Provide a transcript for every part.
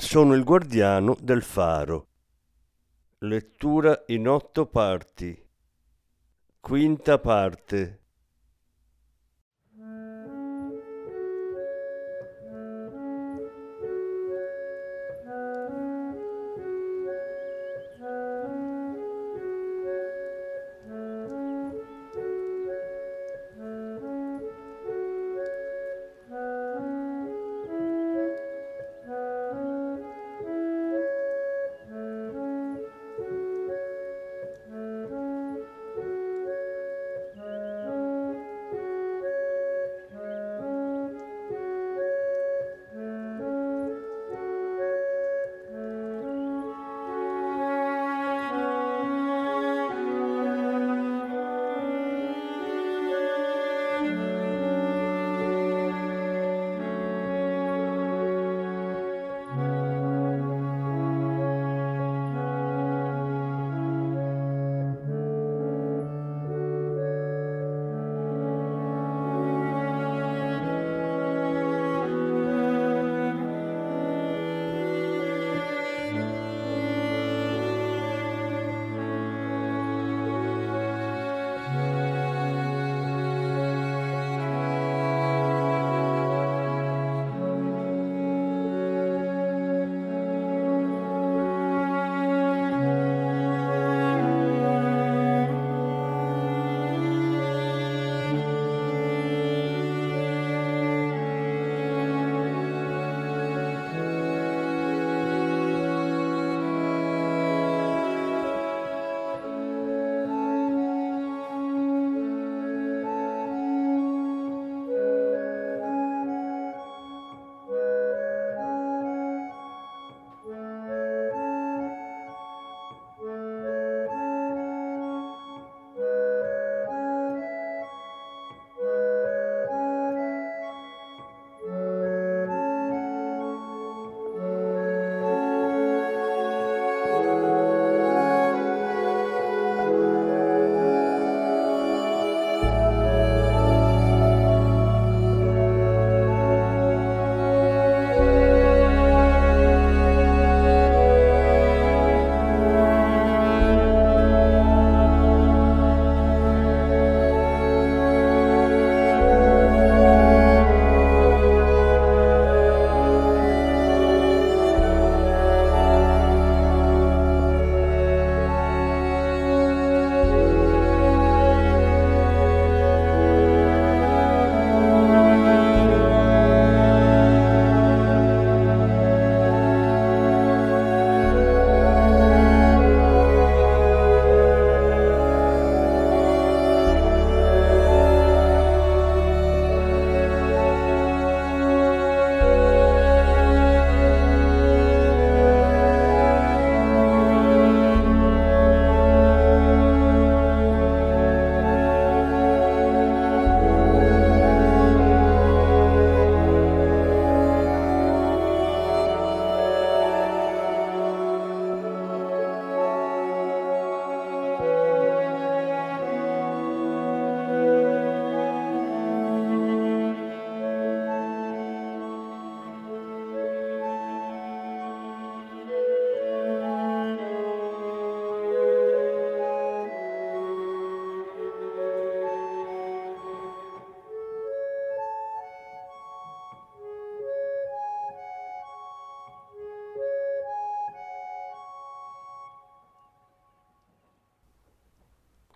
sono il guardiano del faro. Lettura in otto parti. Quinta parte.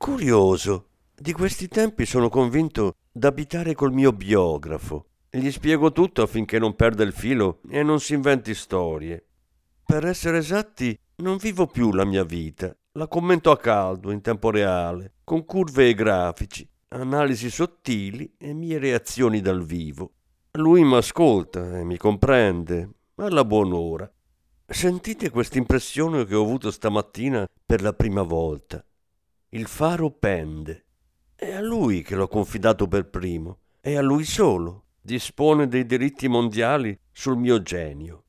Curioso. Di questi tempi sono convinto d'abitare col mio biografo. Gli spiego tutto affinché non perda il filo e non si inventi storie. Per essere esatti, non vivo più la mia vita. La commento a caldo, in tempo reale, con curve e grafici, analisi sottili e mie reazioni dal vivo. Lui mi ascolta e mi comprende, alla buon'ora. Sentite questa impressione che ho avuto stamattina per la prima volta. Il faro pende. È a lui che l'ho confidato per primo. È a lui solo. Dispone dei diritti mondiali sul mio genio.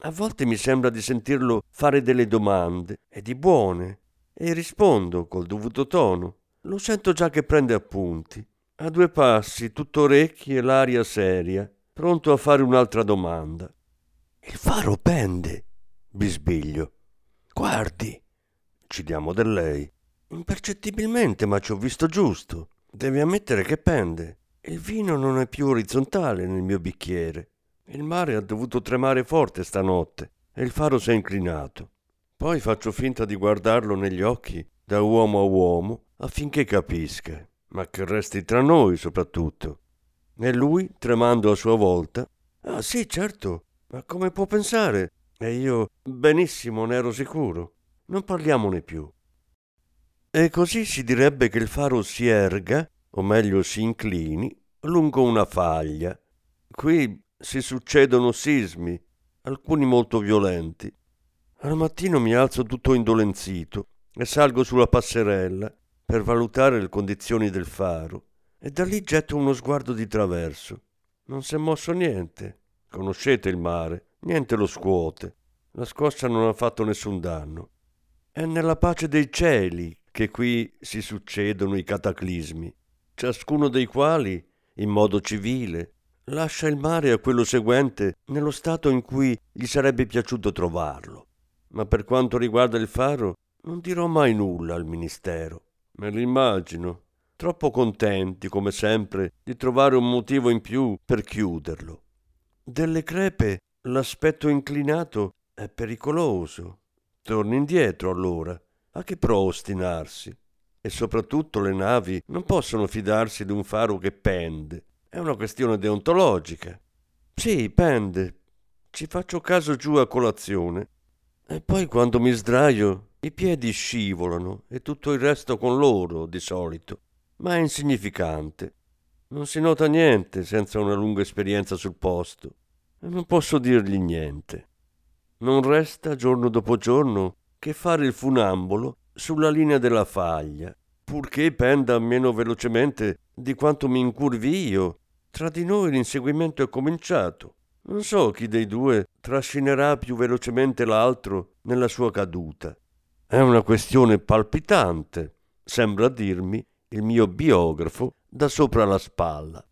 A volte mi sembra di sentirlo fare delle domande, e di buone, e rispondo col dovuto tono. Lo sento già che prende appunti. A due passi, tutto orecchi e l'aria seria, pronto a fare un'altra domanda. Il faro pende, bisbiglio. Guardi, ci diamo del lei. Impercettibilmente, ma ci ho visto giusto. Devi ammettere che pende. Il vino non è più orizzontale nel mio bicchiere. Il mare ha dovuto tremare forte stanotte e il faro si è inclinato. Poi faccio finta di guardarlo negli occhi da uomo a uomo affinché capisca, ma che resti tra noi soprattutto. E lui, tremando a sua volta, Ah sì, certo, ma come può pensare? E io benissimo ne ero sicuro. Non parliamone più. E così si direbbe che il faro si erga, o meglio si inclini, lungo una faglia. Qui si succedono sismi, alcuni molto violenti. Al mattino mi alzo tutto indolenzito e salgo sulla passerella per valutare le condizioni del faro e da lì getto uno sguardo di traverso. Non si è mosso niente. Conoscete il mare, niente lo scuote. La scossa non ha fatto nessun danno. È nella pace dei cieli che qui si succedono i cataclismi, ciascuno dei quali, in modo civile, lascia il mare a quello seguente nello stato in cui gli sarebbe piaciuto trovarlo. Ma per quanto riguarda il faro, non dirò mai nulla al ministero. Me l'immagino, troppo contenti, come sempre, di trovare un motivo in più per chiuderlo. Delle crepe l'aspetto inclinato è pericoloso. Torni indietro allora. A che pro ostinarsi? E soprattutto le navi non possono fidarsi di un faro che pende è una questione deontologica. Sì, pende. Ci faccio caso giù a colazione. E poi quando mi sdraio i piedi scivolano e tutto il resto con loro, di solito. Ma è insignificante. Non si nota niente senza una lunga esperienza sul posto. E non posso dirgli niente. Non resta giorno dopo giorno che fare il funambolo sulla linea della faglia, purché penda meno velocemente di quanto mi incurvi io tra di noi l'inseguimento è cominciato. Non so chi dei due trascinerà più velocemente l'altro nella sua caduta. È una questione palpitante, sembra dirmi il mio biografo da sopra la spalla.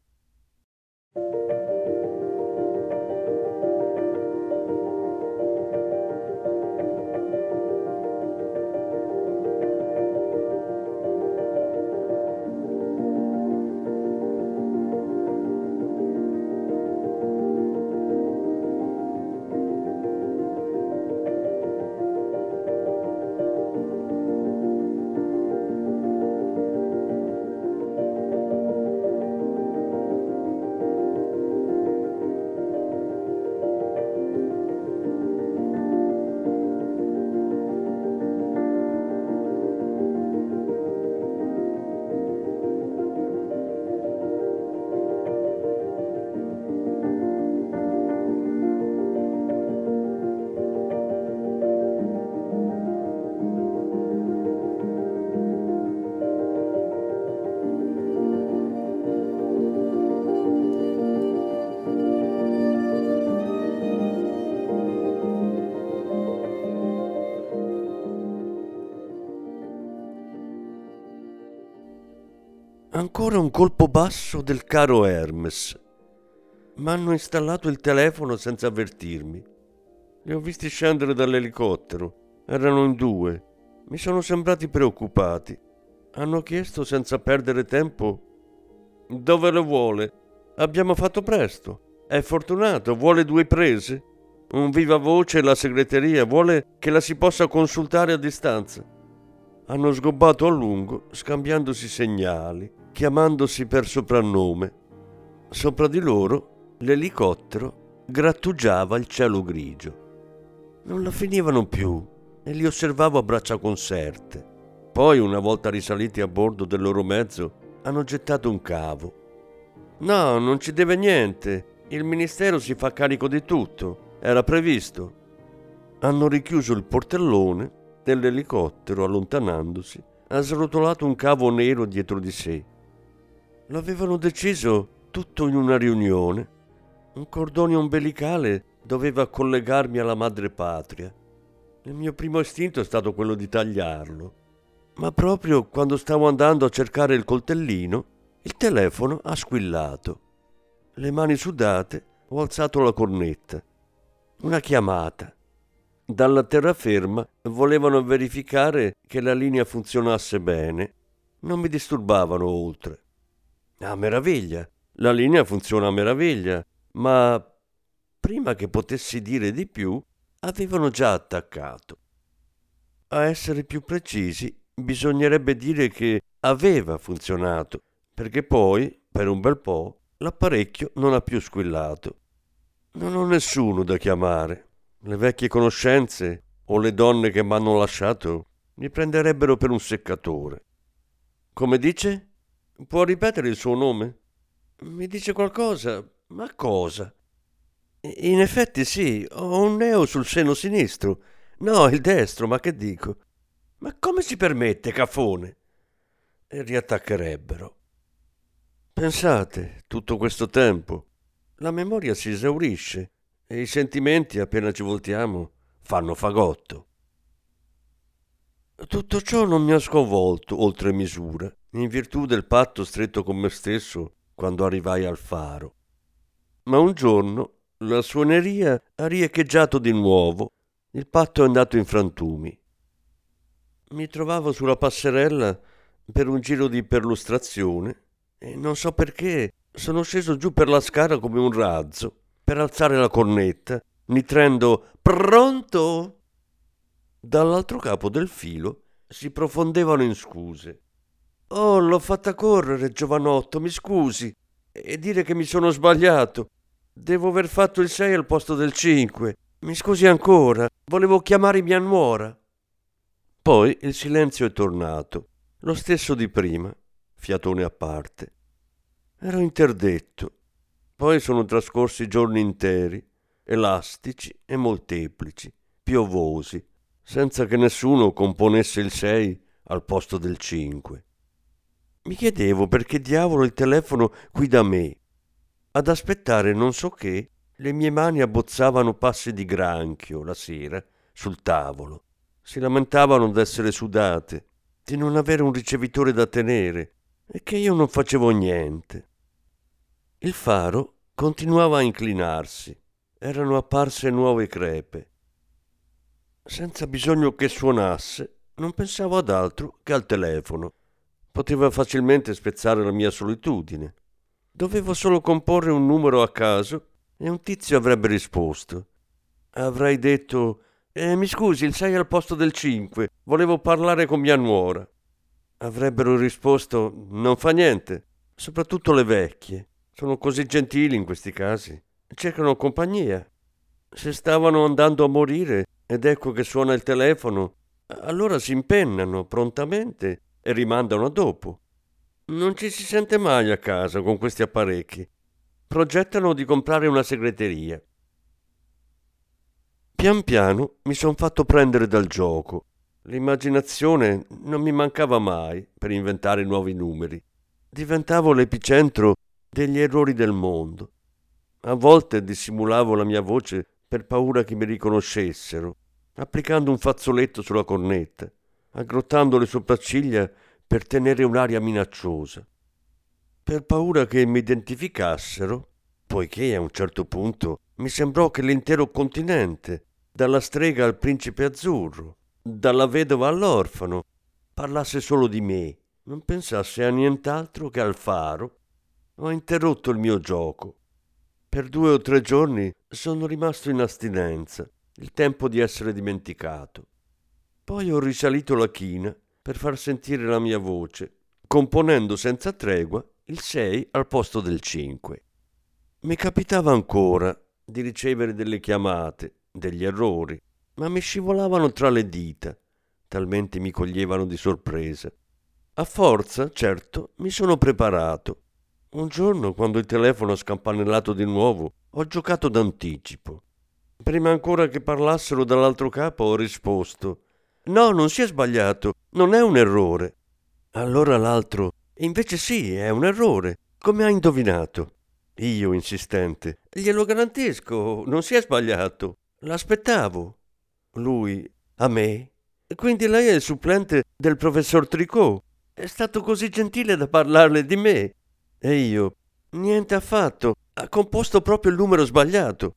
Ancora un colpo basso del caro Hermes. M'hanno installato il telefono senza avvertirmi. Li ho visti scendere dall'elicottero. Erano in due. Mi sono sembrati preoccupati. Hanno chiesto senza perdere tempo dove lo vuole. Abbiamo fatto presto. È fortunato, vuole due prese. Un viva voce la segreteria vuole che la si possa consultare a distanza. Hanno sgobbato a lungo, scambiandosi segnali chiamandosi per soprannome. Sopra di loro l'elicottero grattugiava il cielo grigio. Non la finivano più e li osservavo a braccia conserte. Poi, una volta risaliti a bordo del loro mezzo, hanno gettato un cavo. No, non ci deve niente. Il ministero si fa carico di tutto. Era previsto. hanno richiuso il portellone e l'elicottero, allontanandosi, ha srotolato un cavo nero dietro di sé. L'avevano deciso tutto in una riunione. Un cordone ombelicale doveva collegarmi alla madre patria. Il mio primo istinto è stato quello di tagliarlo. Ma proprio quando stavo andando a cercare il coltellino, il telefono ha squillato. Le mani sudate, ho alzato la cornetta. Una chiamata. Dalla terraferma volevano verificare che la linea funzionasse bene. Non mi disturbavano oltre. A meraviglia, la linea funziona a meraviglia, ma prima che potessi dire di più, avevano già attaccato. A essere più precisi, bisognerebbe dire che aveva funzionato, perché poi, per un bel po', l'apparecchio non ha più squillato. Non ho nessuno da chiamare. Le vecchie conoscenze o le donne che mi hanno lasciato mi prenderebbero per un seccatore. Come dice? Può ripetere il suo nome? Mi dice qualcosa? Ma cosa? In effetti sì, ho un neo sul seno sinistro. No, il destro, ma che dico? Ma come si permette, cafone? E riattaccherebbero. Pensate, tutto questo tempo, la memoria si esaurisce e i sentimenti, appena ci voltiamo, fanno fagotto. Tutto ciò non mi ha sconvolto oltre misura, in virtù del patto stretto con me stesso quando arrivai al faro. Ma un giorno la suoneria ha riecheggiato di nuovo, il patto è andato in frantumi. Mi trovavo sulla passerella per un giro di perlustrazione e non so perché sono sceso giù per la scala come un razzo per alzare la cornetta, nitrendo Pronto? Dall'altro capo del filo si profondevano in scuse. Oh, l'ho fatta correre, giovanotto, mi scusi. E dire che mi sono sbagliato. Devo aver fatto il 6 al posto del 5. Mi scusi ancora, volevo chiamare mia nuora. Poi il silenzio è tornato, lo stesso di prima, fiatone a parte. Ero interdetto. Poi sono trascorsi giorni interi, elastici e molteplici, piovosi, senza che nessuno componesse il 6 al posto del 5. Mi chiedevo perché diavolo il telefono qui da me. Ad aspettare non so che, le mie mani abbozzavano passi di granchio la sera sul tavolo si lamentavano d'essere sudate, di non avere un ricevitore da tenere e che io non facevo niente. Il faro continuava a inclinarsi, erano apparse nuove crepe. Senza bisogno che suonasse, non pensavo ad altro che al telefono. Poteva facilmente spezzare la mia solitudine. Dovevo solo comporre un numero a caso e un tizio avrebbe risposto. Avrei detto eh, mi scusi, il 6 al posto del 5. Volevo parlare con mia nuora. Avrebbero risposto: Non fa niente. Soprattutto le vecchie. Sono così gentili in questi casi. Cercano compagnia. Se stavano andando a morire ed ecco che suona il telefono, allora si impennano prontamente e rimandano a dopo. Non ci si sente mai a casa con questi apparecchi. Progettano di comprare una segreteria. Pian piano mi son fatto prendere dal gioco. L'immaginazione non mi mancava mai per inventare nuovi numeri. Diventavo l'epicentro degli errori del mondo. A volte dissimulavo la mia voce per paura che mi riconoscessero, applicando un fazzoletto sulla cornetta, aggrottando le sopracciglia per tenere un'aria minacciosa. Per paura che mi identificassero, poiché a un certo punto mi sembrò che l'intero continente dalla strega al principe azzurro, dalla vedova all'orfano, parlasse solo di me, non pensasse a nient'altro che al faro, ho interrotto il mio gioco. Per due o tre giorni sono rimasto in astinenza, il tempo di essere dimenticato. Poi ho risalito la china per far sentire la mia voce, componendo senza tregua il 6 al posto del 5. Mi capitava ancora di ricevere delle chiamate, degli errori, ma mi scivolavano tra le dita, talmente mi coglievano di sorpresa. A forza, certo, mi sono preparato. Un giorno, quando il telefono ha scampanellato di nuovo, ho giocato d'anticipo. Prima ancora che parlassero dall'altro capo ho risposto No, non si è sbagliato, non è un errore. Allora l'altro Invece sì, è un errore. Come ha indovinato? Io, insistente. Glielo garantisco, non si è sbagliato. L'aspettavo. Lui, a me? Quindi lei è il supplente del professor Tricot. È stato così gentile da parlarle di me. E io, niente affatto. Ha composto proprio il numero sbagliato.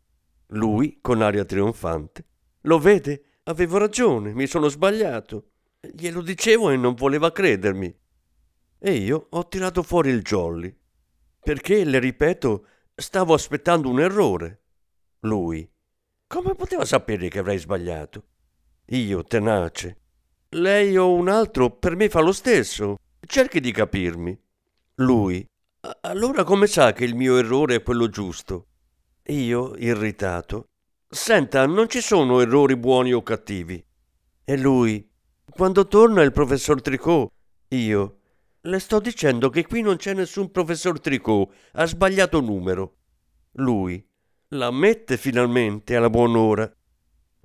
Lui, con aria trionfante. Lo vede? Avevo ragione, mi sono sbagliato. Glielo dicevo e non voleva credermi. E io ho tirato fuori il jolly. Perché, le ripeto, stavo aspettando un errore. Lui. Come poteva sapere che avrei sbagliato? Io, tenace. Lei o un altro per me fa lo stesso. Cerchi di capirmi. Lui. Allora come sa che il mio errore è quello giusto? Io, irritato. Senta, non ci sono errori buoni o cattivi. E lui. Quando torna il professor Tricot, io. Le sto dicendo che qui non c'è nessun professor Tricot, ha sbagliato numero. Lui. L'ammette finalmente alla buon'ora.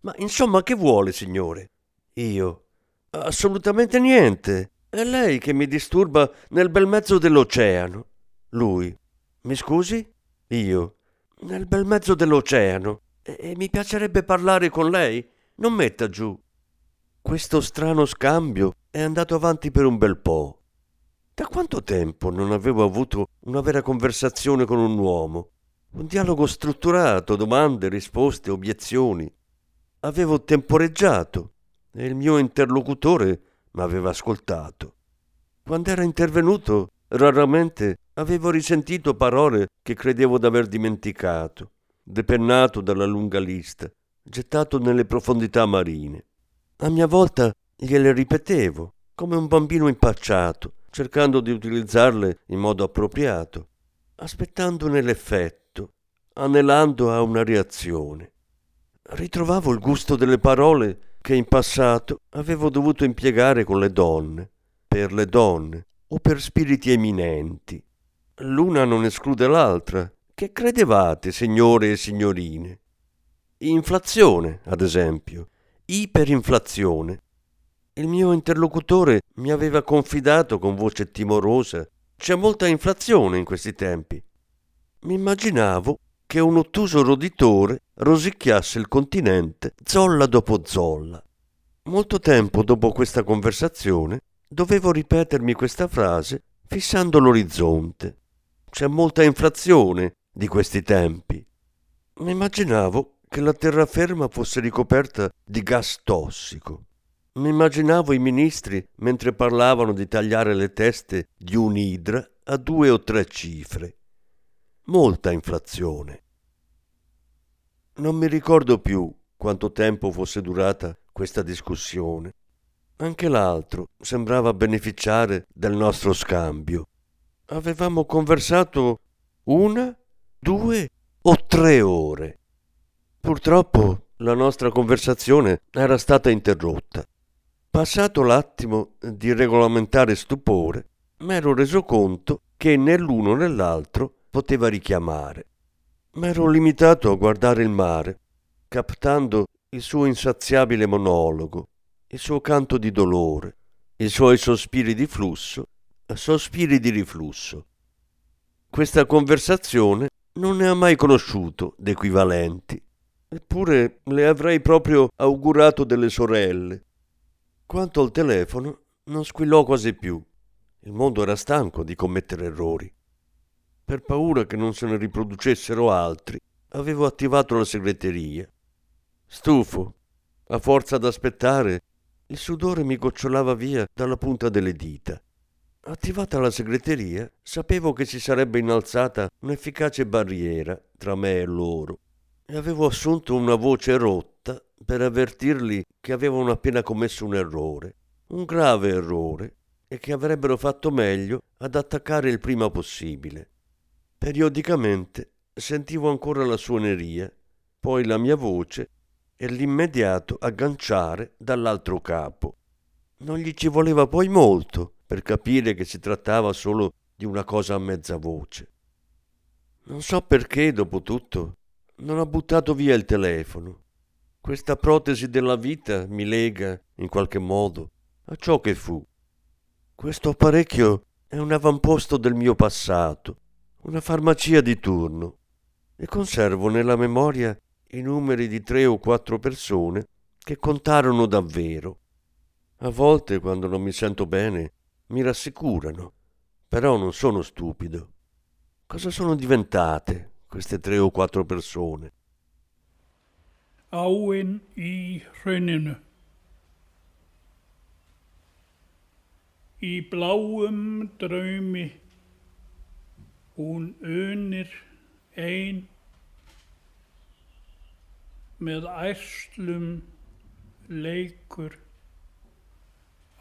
Ma insomma che vuole, signore? Io. Assolutamente niente. È lei che mi disturba nel bel mezzo dell'oceano. Lui. Mi scusi? Io. Nel bel mezzo dell'oceano. E, mi piacerebbe parlare con lei. Non metta giù. Questo strano scambio è andato avanti per un bel po'. Da quanto tempo non avevo avuto una vera conversazione con un uomo? Un dialogo strutturato, domande, risposte, obiezioni. Avevo temporeggiato e il mio interlocutore mi aveva ascoltato. Quando era intervenuto, raramente avevo risentito parole che credevo d'aver dimenticato, depennato dalla lunga lista, gettato nelle profondità marine. A mia volta gliele ripetevo, come un bambino impacciato, cercando di utilizzarle in modo appropriato, aspettandone l'effetto, anelando a una reazione. Ritrovavo il gusto delle parole che in passato avevo dovuto impiegare con le donne, per le donne o per spiriti eminenti. L'una non esclude l'altra. Che credevate, signore e signorine? Inflazione, ad esempio, iperinflazione, il mio interlocutore mi aveva confidato con voce timorosa c'è molta inflazione in questi tempi. Mi immaginavo che un ottuso roditore rosicchiasse il continente zolla dopo zolla. Molto tempo dopo questa conversazione dovevo ripetermi questa frase fissando l'orizzonte. C'è molta inflazione di questi tempi. Mi immaginavo che la terraferma fosse ricoperta di gas tossico. Mi immaginavo i ministri mentre parlavano di tagliare le teste di un'idra a due o tre cifre. Molta inflazione. Non mi ricordo più quanto tempo fosse durata questa discussione. Anche l'altro sembrava beneficiare del nostro scambio. Avevamo conversato una, due o tre ore. Purtroppo la nostra conversazione era stata interrotta. Passato l'attimo di regolamentare stupore, m'ero reso conto che né l'uno né l'altro poteva richiamare. M'ero limitato a guardare il mare, captando il suo insaziabile monologo, il suo canto di dolore, i suoi sospiri di flusso, sospiri di riflusso. Questa conversazione non ne ha mai conosciuto d'equivalenti, eppure le avrei proprio augurato delle sorelle quanto al telefono, non squillò quasi più. Il mondo era stanco di commettere errori. Per paura che non se ne riproducessero altri, avevo attivato la segreteria. Stufo, a forza d'aspettare, il sudore mi gocciolava via dalla punta delle dita. Attivata la segreteria, sapevo che si sarebbe innalzata un'efficace barriera tra me e loro e avevo assunto una voce rotta per avvertirli che avevano appena commesso un errore, un grave errore, e che avrebbero fatto meglio ad attaccare il prima possibile. Periodicamente sentivo ancora la suoneria, poi la mia voce e l'immediato agganciare dall'altro capo. Non gli ci voleva poi molto per capire che si trattava solo di una cosa a mezza voce. Non so perché, dopo tutto, non ho buttato via il telefono. Questa protesi della vita mi lega, in qualche modo, a ciò che fu. Questo apparecchio è un avamposto del mio passato, una farmacia di turno, e conservo nella memoria i numeri di tre o quattro persone che contarono davvero. A volte, quando non mi sento bene, mi rassicurano, però non sono stupido. Cosa sono diventate queste tre o quattro persone? Áin í hrauninu Í bláum draumi hún unir ein með ærslum leikur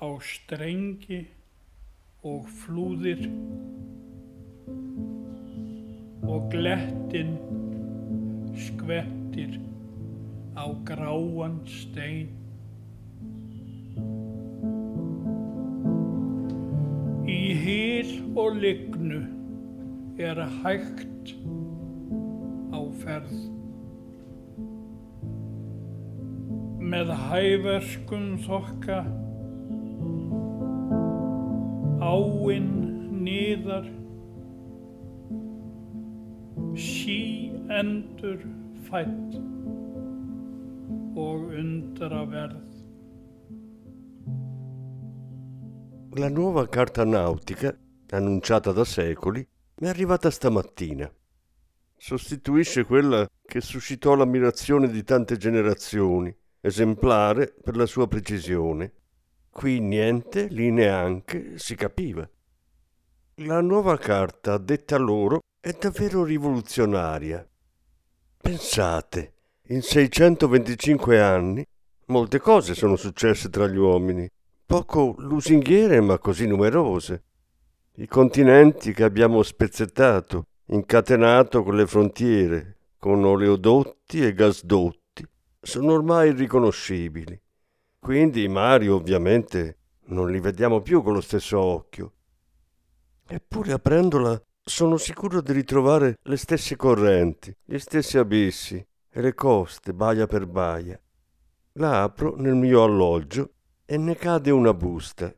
á strengi og flúðir og glettin skvettir á gráan stein Í hýr og lignu er hægt á ferð. Með hæverskum þokka áinn niðar sí endur fætt og undra verð. La nuova carta nautica, annunciata da secoli, è arrivata stamattina. Sostituisce quella che suscitò l'ammirazione di tante generazioni, esemplare per la sua precisione. Qui niente, lì neanche, si capiva. La nuova carta, detta loro, è davvero rivoluzionaria. Pensate, in 625 anni molte cose sono successe tra gli uomini poco lusinghiere ma così numerose. I continenti che abbiamo spezzettato, incatenato con le frontiere, con oleodotti e gasdotti, sono ormai irriconoscibili. Quindi i mari ovviamente non li vediamo più con lo stesso occhio. Eppure aprendola sono sicuro di ritrovare le stesse correnti, gli stessi abissi e le coste baia per baia. La apro nel mio alloggio e ne cade una busta,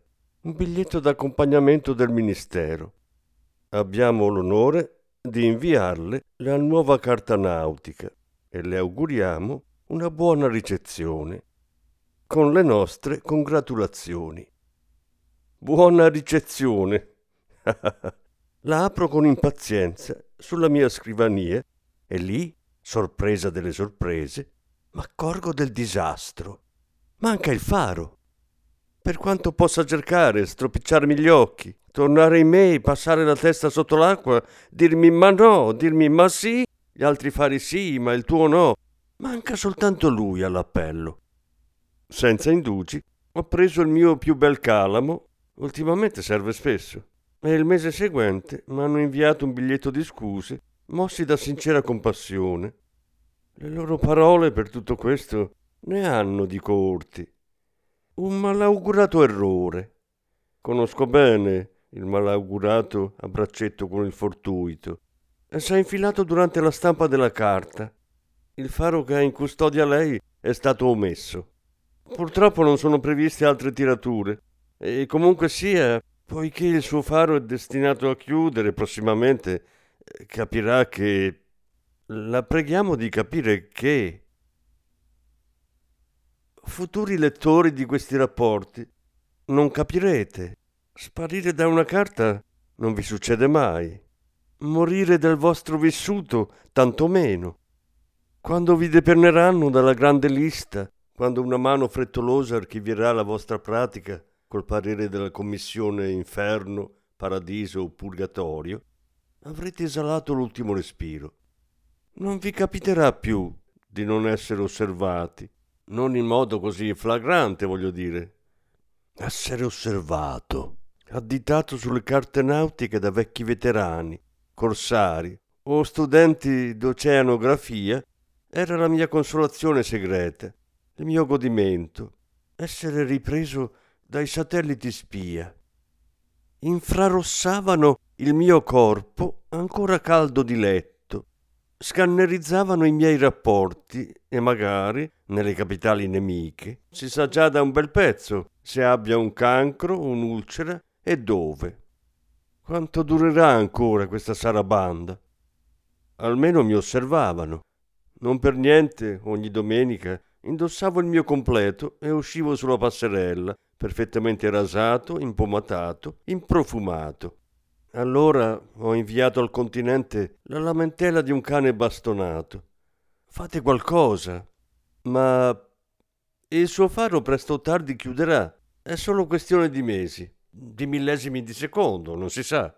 un biglietto d'accompagnamento del Ministero. Abbiamo l'onore di inviarle la nuova carta nautica e le auguriamo una buona ricezione, con le nostre congratulazioni. Buona ricezione! la apro con impazienza sulla mia scrivania e lì, sorpresa delle sorprese, m'accorgo del disastro. Manca il faro per quanto possa cercare, stropicciarmi gli occhi, tornare in me, passare la testa sotto l'acqua, dirmi ma no, dirmi ma sì, gli altri fari sì, ma il tuo no. Manca soltanto lui all'appello. Senza indugi, ho preso il mio più bel calamo, ultimamente serve spesso, e il mese seguente mi hanno inviato un biglietto di scuse, mossi da sincera compassione. Le loro parole per tutto questo ne hanno di corti un malaugurato errore. Conosco bene il malaugurato a braccetto con il fortuito. S'è infilato durante la stampa della carta. Il faro che ha in custodia lei è stato omesso. Purtroppo non sono previste altre tirature. E comunque sia, poiché il suo faro è destinato a chiudere prossimamente, eh, capirà che... La preghiamo di capire che futuri lettori di questi rapporti, non capirete. Sparire da una carta non vi succede mai. Morire del vostro vissuto, tanto meno. Quando vi depenneranno dalla grande lista, quando una mano frettolosa archivierà la vostra pratica col parere della commissione inferno, paradiso o purgatorio, avrete esalato l'ultimo respiro. Non vi capiterà più di non essere osservati, non in modo così flagrante, voglio dire. Essere osservato, additato sulle carte nautiche da vecchi veterani, corsari o studenti d'oceanografia, era la mia consolazione segreta, il mio godimento, essere ripreso dai satelliti spia. Infrarossavano il mio corpo ancora caldo di letto, scannerizzavano i miei rapporti e magari, nelle capitali nemiche, si sa già da un bel pezzo se abbia un cancro, un'ulcera e dove. Quanto durerà ancora questa sarabanda? Almeno mi osservavano. Non per niente, ogni domenica, indossavo il mio completo e uscivo sulla passerella, perfettamente rasato, impomatato, improfumato. Allora ho inviato al continente la lamentela di un cane bastonato. Fate qualcosa. Ma il suo faro presto o tardi chiuderà. È solo questione di mesi, di millesimi di secondo, non si sa.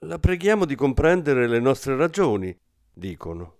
La preghiamo di comprendere le nostre ragioni, dicono.